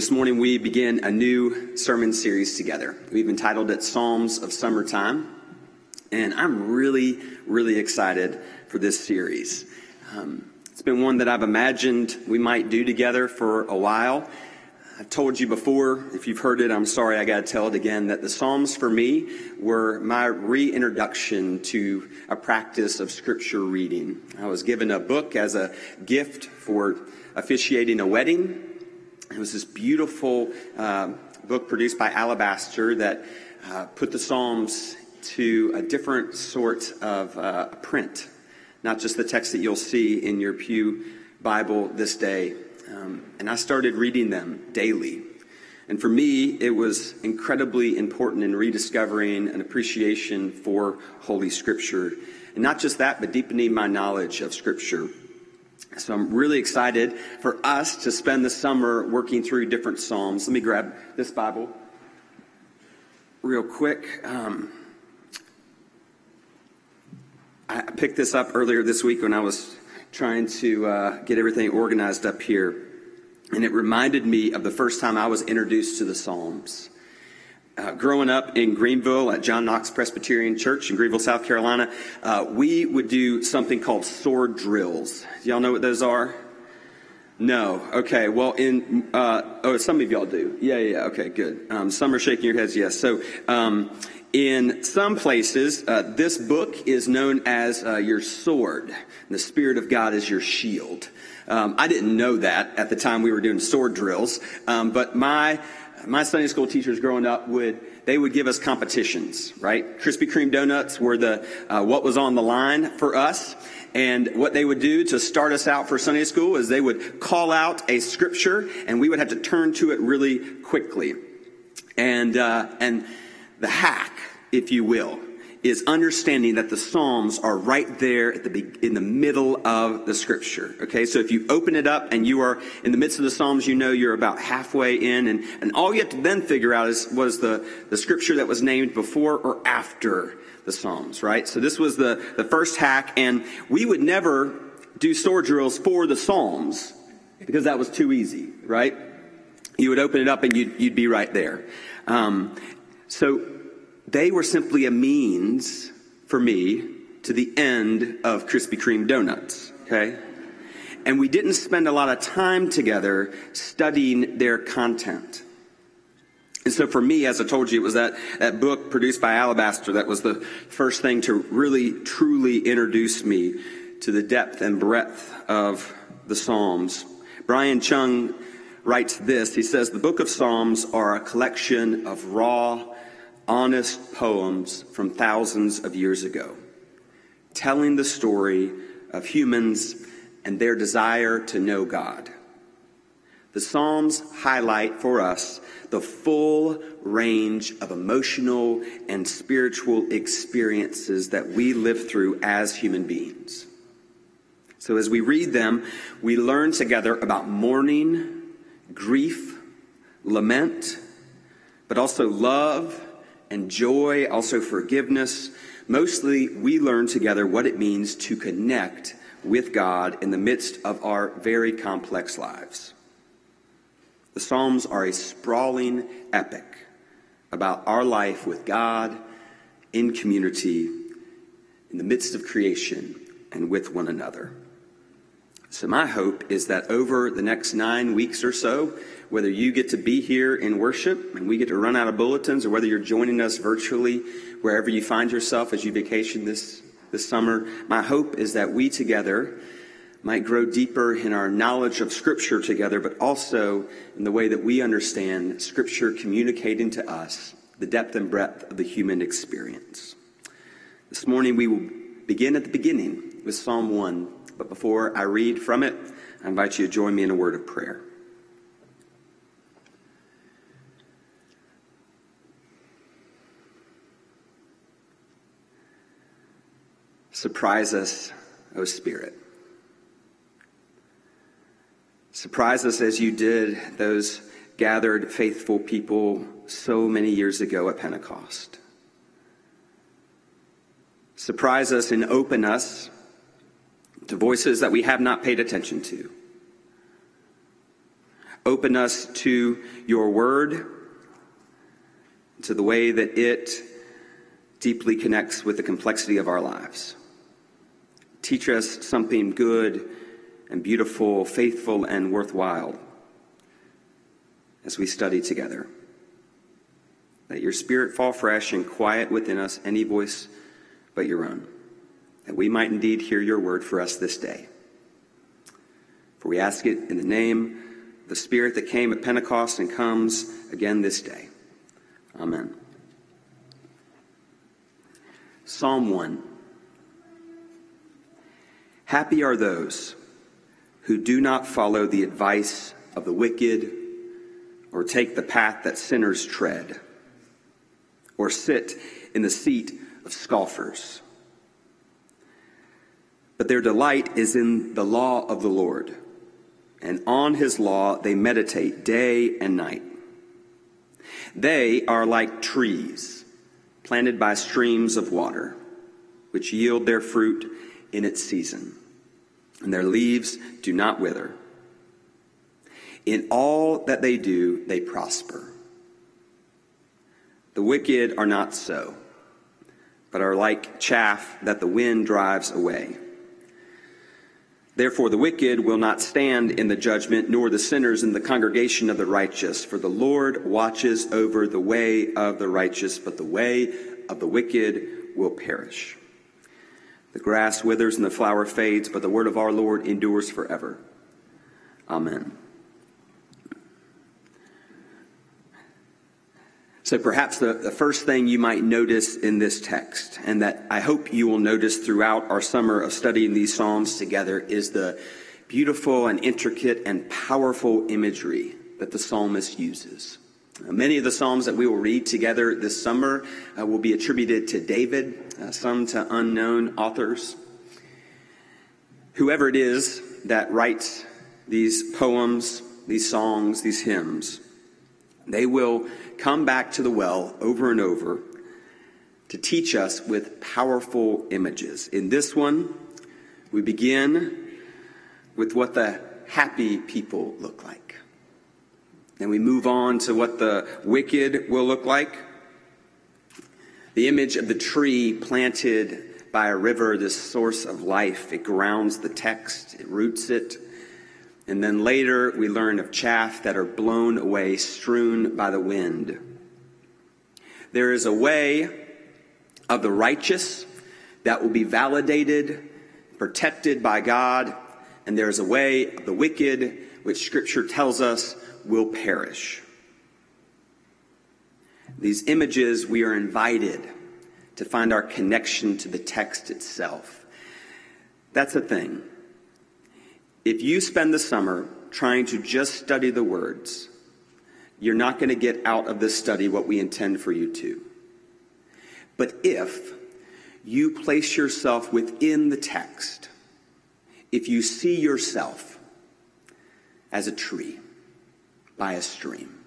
This morning we begin a new sermon series together. We've entitled it Psalms of Summertime. And I'm really, really excited for this series. Um, it's been one that I've imagined we might do together for a while. I've told you before, if you've heard it, I'm sorry, I got to tell it again, that the Psalms for me were my reintroduction to a practice of scripture reading. I was given a book as a gift for officiating a wedding it was this beautiful uh, book produced by Alabaster that uh, put the Psalms to a different sort of uh, print, not just the text that you'll see in your Pew Bible this day. Um, and I started reading them daily. And for me, it was incredibly important in rediscovering an appreciation for Holy Scripture. And not just that, but deepening my knowledge of Scripture. So I'm really excited for us to spend the summer working through different Psalms. Let me grab this Bible real quick. Um, I picked this up earlier this week when I was trying to uh, get everything organized up here. And it reminded me of the first time I was introduced to the Psalms. Uh, growing up in Greenville at John Knox Presbyterian Church in Greenville, South Carolina, uh, we would do something called sword drills. Y'all know what those are? No. Okay. Well, in uh, oh, some of y'all do. Yeah, yeah. Okay, good. Um, some are shaking your heads. Yes. So. Um, in some places, uh, this book is known as uh, your sword. The Spirit of God is your shield. Um, I didn't know that at the time we were doing sword drills, um, but my my Sunday school teachers growing up would they would give us competitions, right? Krispy Kreme donuts were the uh, what was on the line for us. And what they would do to start us out for Sunday school is they would call out a scripture, and we would have to turn to it really quickly. And uh, and the hack, if you will, is understanding that the Psalms are right there the in the middle of the Scripture. Okay, so if you open it up and you are in the midst of the Psalms, you know you're about halfway in, and, and all you have to then figure out is was the the Scripture that was named before or after the Psalms, right? So this was the the first hack, and we would never do sword drills for the Psalms because that was too easy, right? You would open it up and you'd, you'd be right there. Um, so they were simply a means for me to the end of Krispy Kreme donuts, okay? And we didn't spend a lot of time together studying their content. And so for me, as I told you, it was that, that book produced by Alabaster that was the first thing to really, truly introduce me to the depth and breadth of the Psalms. Brian Chung writes this. He says, The book of Psalms are a collection of raw, honest poems from thousands of years ago, telling the story of humans and their desire to know God. The Psalms highlight for us the full range of emotional and spiritual experiences that we live through as human beings. So, as we read them, we learn together about mourning, grief, lament, but also love and joy, also forgiveness. Mostly, we learn together what it means to connect with God in the midst of our very complex lives. The Psalms are a sprawling epic about our life with God, in community, in the midst of creation, and with one another. So, my hope is that over the next nine weeks or so, whether you get to be here in worship and we get to run out of bulletins, or whether you're joining us virtually, wherever you find yourself as you vacation this, this summer, my hope is that we together might grow deeper in our knowledge of Scripture together, but also in the way that we understand Scripture communicating to us the depth and breadth of the human experience. This morning we will begin at the beginning with Psalm 1, but before I read from it, I invite you to join me in a word of prayer. Surprise us, O Spirit. Surprise us as you did those gathered faithful people so many years ago at Pentecost. Surprise us and open us to voices that we have not paid attention to. Open us to your word, to the way that it deeply connects with the complexity of our lives. Teach us something good and beautiful, faithful, and worthwhile as we study together. Let your spirit fall fresh and quiet within us any voice but your own, that we might indeed hear your word for us this day. For we ask it in the name of the Spirit that came at Pentecost and comes again this day. Amen. Psalm 1. Happy are those who do not follow the advice of the wicked or take the path that sinners tread or sit in the seat of scoffers. But their delight is in the law of the Lord, and on his law they meditate day and night. They are like trees planted by streams of water, which yield their fruit in its season, and their leaves do not wither. In all that they do, they prosper. The wicked are not so, but are like chaff that the wind drives away. Therefore, the wicked will not stand in the judgment, nor the sinners in the congregation of the righteous. For the Lord watches over the way of the righteous, but the way of the wicked will perish. The grass withers and the flower fades, but the word of our Lord endures forever. Amen. So perhaps the, the first thing you might notice in this text, and that I hope you will notice throughout our summer of studying these Psalms together, is the beautiful and intricate and powerful imagery that the psalmist uses. Many of the Psalms that we will read together this summer uh, will be attributed to David, uh, some to unknown authors. Whoever it is that writes these poems, these songs, these hymns, they will come back to the well over and over to teach us with powerful images. In this one, we begin with what the happy people look like. Then we move on to what the wicked will look like. The image of the tree planted by a river, this source of life, it grounds the text, it roots it and then later we learn of chaff that are blown away, strewn by the wind. There is a way of the righteous that will be validated, protected by God, and there is a way of the wicked which Scripture tells us will perish. These images, we are invited to find our connection to the text itself. That's the thing. If you spend the summer trying to just study the words, you're not going to get out of this study what we intend for you to. But if you place yourself within the text, if you see yourself as a tree by a stream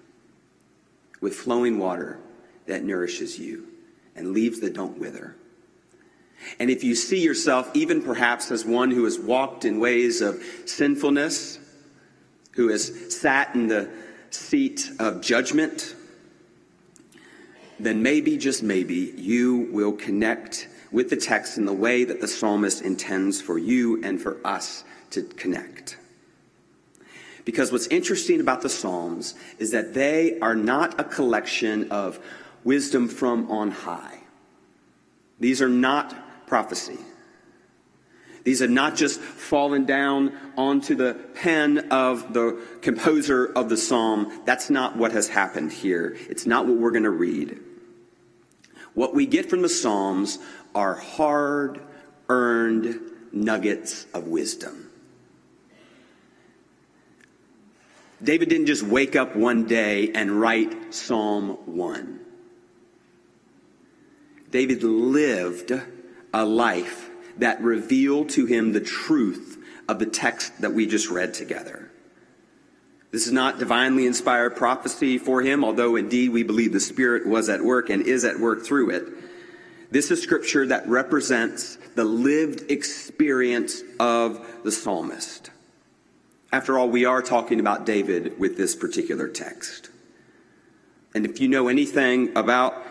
with flowing water that nourishes you and leaves that don't wither, and if you see yourself, even perhaps as one who has walked in ways of sinfulness, who has sat in the seat of judgment, then maybe, just maybe, you will connect with the text in the way that the psalmist intends for you and for us to connect. Because what's interesting about the Psalms is that they are not a collection of wisdom from on high. These are not prophecy. These have not just fallen down onto the pen of the composer of the psalm. That's not what has happened here. It's not what we're going to read. What we get from the Psalms are hard earned nuggets of wisdom. David didn't just wake up one day and write Psalm 1. David lived a life that revealed to him the truth of the text that we just read together. This is not divinely inspired prophecy for him, although indeed we believe the Spirit was at work and is at work through it. This is scripture that represents the lived experience of the psalmist. After all, we are talking about David with this particular text. And if you know anything about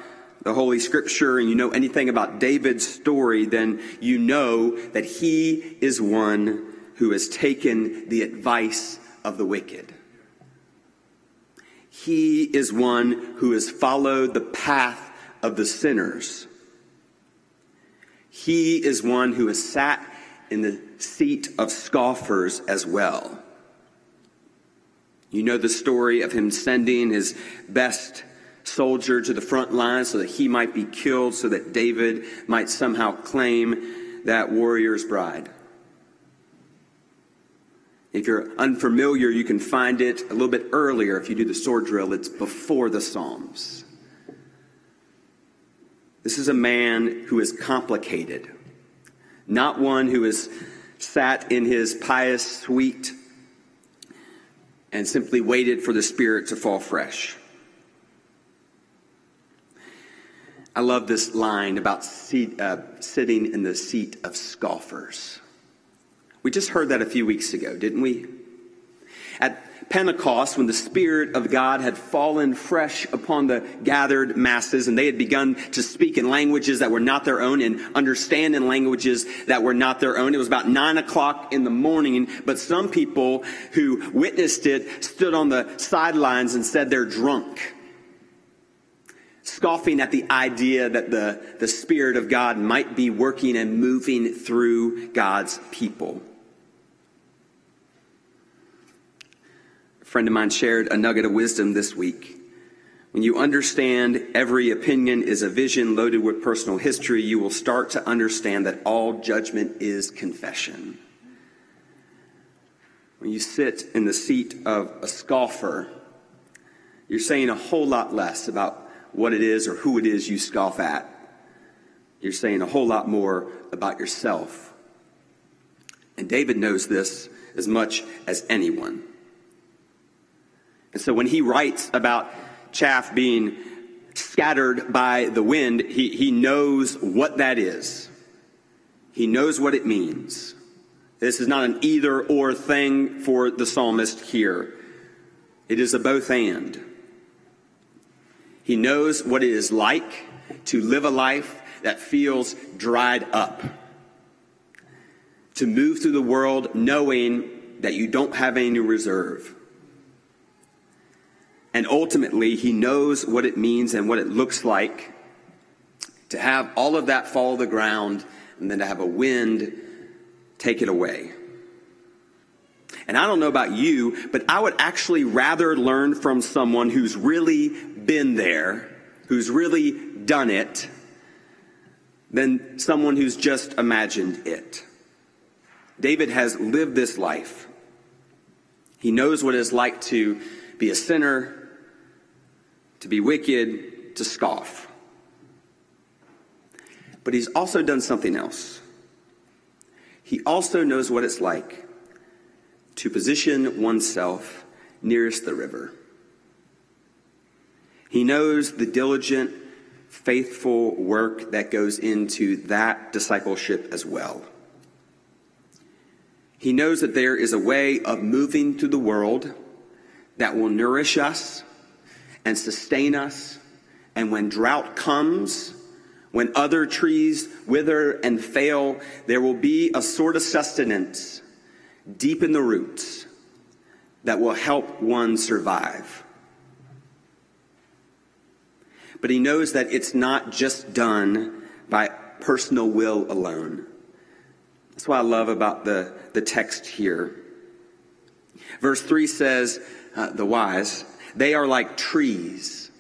the Holy Scripture and you know anything about David's story, then you know that he is one who has taken the advice of the wicked. He is one who has followed the path of the sinners. He is one who has sat in the seat of scoffers as well. You know the story of him sending his best soldier to the front line so that he might be killed, so that David might somehow claim that warrior's bride. If you're unfamiliar, you can find it a little bit earlier if you do the sword drill. It's before the Psalms. This is a man who is complicated, not one who has sat in his pious suite and simply waited for the Spirit to fall fresh. I love this line about seat, uh, sitting in the seat of scoffers. We just heard that a few weeks ago, didn't we? At Pentecost, when the Spirit of God had fallen fresh upon the gathered masses and they had begun to speak in languages that were not their own and understand in languages that were not their own. It was about nine o'clock in the morning, but some people who witnessed it stood on the sidelines and said they're drunk scoffing at the idea that the, the Spirit of God might be working and moving through God's people. A friend of mine shared a nugget of wisdom this week. When you understand every opinion is a vision loaded with personal history, you will start to understand that all judgment is confession. When you sit in the seat of a scoffer, you're saying a whole lot less about what it is or who it is you scoff at. You're saying a whole lot more about yourself. And David knows this as much as anyone. And so when he writes about chaff being scattered by the wind, he, he knows what that is. He knows what it means. This is not an either or thing for the psalmist here. It is a both and. He knows what it is like to live a life that feels dried up. To move through the world knowing that you don't have any reserve. And ultimately, he knows what it means and what it looks like to have all of that fall to the ground and then to have a wind take it away. And I don't know about you, but I would actually rather learn from someone who's really been there, who's really done it, than someone who's just imagined it. David has lived this life. He knows what it's like to be a sinner, to be wicked, to scoff. But he's also done something else. He also knows what it's like to position oneself nearest the river. He knows the diligent, faithful work that goes into that discipleship as well. He knows that there is a way of moving through the world that will nourish us and sustain us. And when drought comes, when other trees wither and fail, there will be a sort of sustenance deep in the roots that will help one survive. But he knows that it's not just done by personal will alone. That's what I love about the, the text here. Verse 3 says, uh, The wise, they are like trees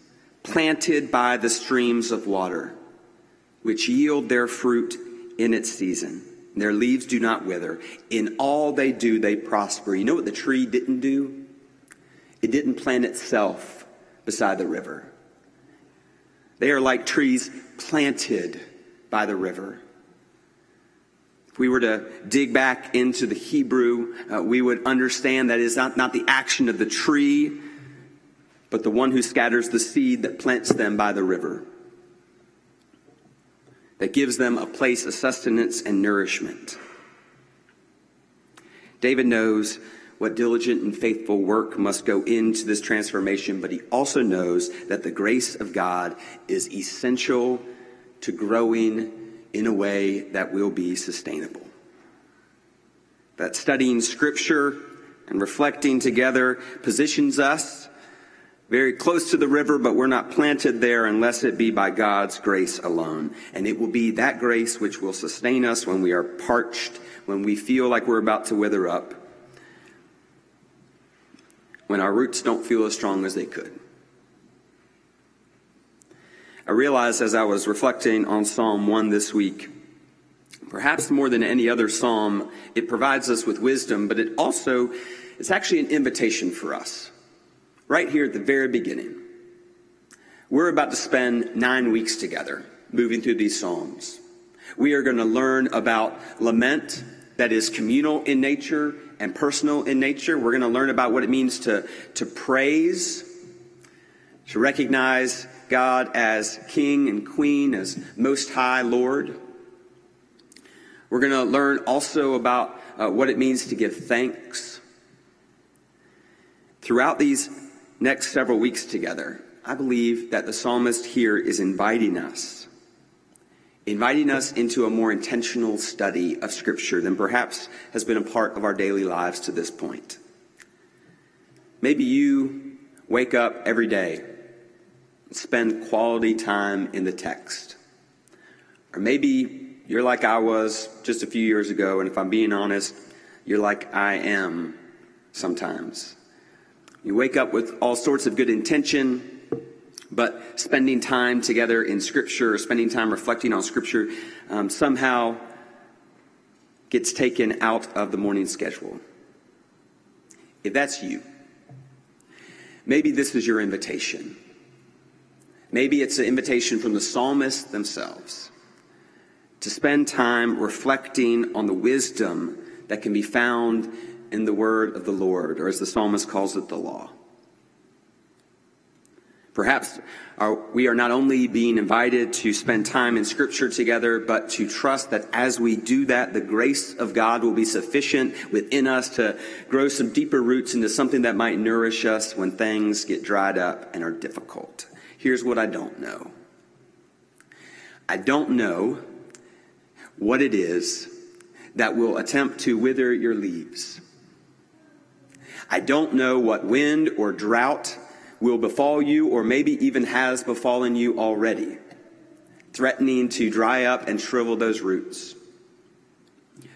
planted by the streams of water, which yield their fruit in its season. Their leaves do not wither. In all they do, they prosper. You know what the tree didn't do? It didn't plant itself beside the river. They are like trees planted by the river. If we were to dig back into the Hebrew, uh, we would understand that it is not, not the action of the tree, but the one who scatters the seed that plants them by the river that gives them a place of sustenance and nourishment. David knows what diligent and faithful work must go into this transformation, but he also knows that the grace of God is essential to growing in a way that will be sustainable. That studying Scripture and reflecting together positions us very close to the river, but we're not planted there unless it be by God's grace alone. And it will be that grace which will sustain us when we are parched, when we feel like we're about to wither up, when our roots don't feel as strong as they could. I realized as I was reflecting on Psalm 1 this week, perhaps more than any other psalm, it provides us with wisdom, but it also, it's actually an invitation for us right here at the very beginning. We're about to spend nine weeks together moving through these Psalms. We are going to learn about lament that is communal in nature and personal in nature. We're going to learn about what it means to, to praise, to recognize God as King and Queen, as Most High Lord. We're going to learn also about uh, what it means to give thanks. Throughout these next several weeks together, I believe that the psalmist here is inviting us, inviting us into a more intentional study of Scripture than perhaps has been a part of our daily lives to this point. Maybe you wake up every day and spend quality time in the text. Or maybe you're like I was just a few years ago, and if I'm being honest, you're like I am sometimes. You wake up with all sorts of good intention, but spending time together in Scripture, spending time reflecting on Scripture, um, somehow gets taken out of the morning schedule. If that's you, maybe this is your invitation. Maybe it's an invitation from the psalmists themselves to spend time reflecting on the wisdom that can be found in the word of the Lord, or as the psalmist calls it, the law. Perhaps our, we are not only being invited to spend time in Scripture together, but to trust that as we do that, the grace of God will be sufficient within us to grow some deeper roots into something that might nourish us when things get dried up and are difficult. Here's what I don't know I don't know what it is that will attempt to wither your leaves. I don't know what wind or drought will befall you, or maybe even has befallen you already, threatening to dry up and shrivel those roots,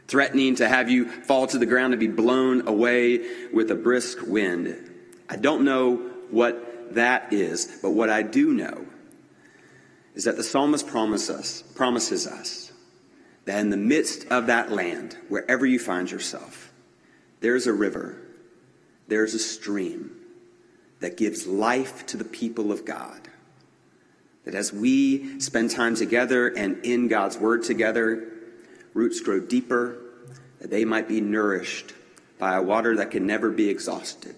threatening to have you fall to the ground and be blown away with a brisk wind. I don't know what that is, but what I do know is that the psalmist promise us, promises us that in the midst of that land, wherever you find yourself, there's a river there's a stream that gives life to the people of God. That as we spend time together and in God's Word together, roots grow deeper, that they might be nourished by a water that can never be exhausted.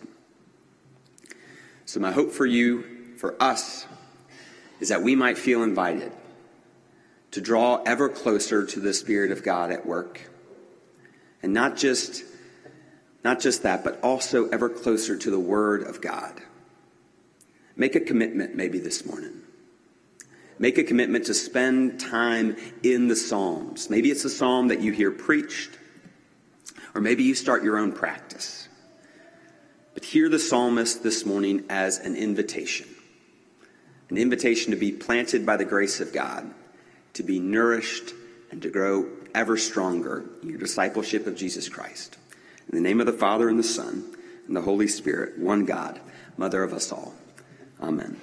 So, my hope for you, for us, is that we might feel invited to draw ever closer to the Spirit of God at work. And not just not just that, but also ever closer to the Word of God. Make a commitment maybe this morning. Make a commitment to spend time in the Psalms. Maybe it's a psalm that you hear preached, or maybe you start your own practice. But hear the psalmist this morning as an invitation an invitation to be planted by the grace of God, to be nourished, and to grow ever stronger in your discipleship of Jesus Christ. In the name of the Father, and the Son, and the Holy Spirit, one God, Mother of us all. Amen.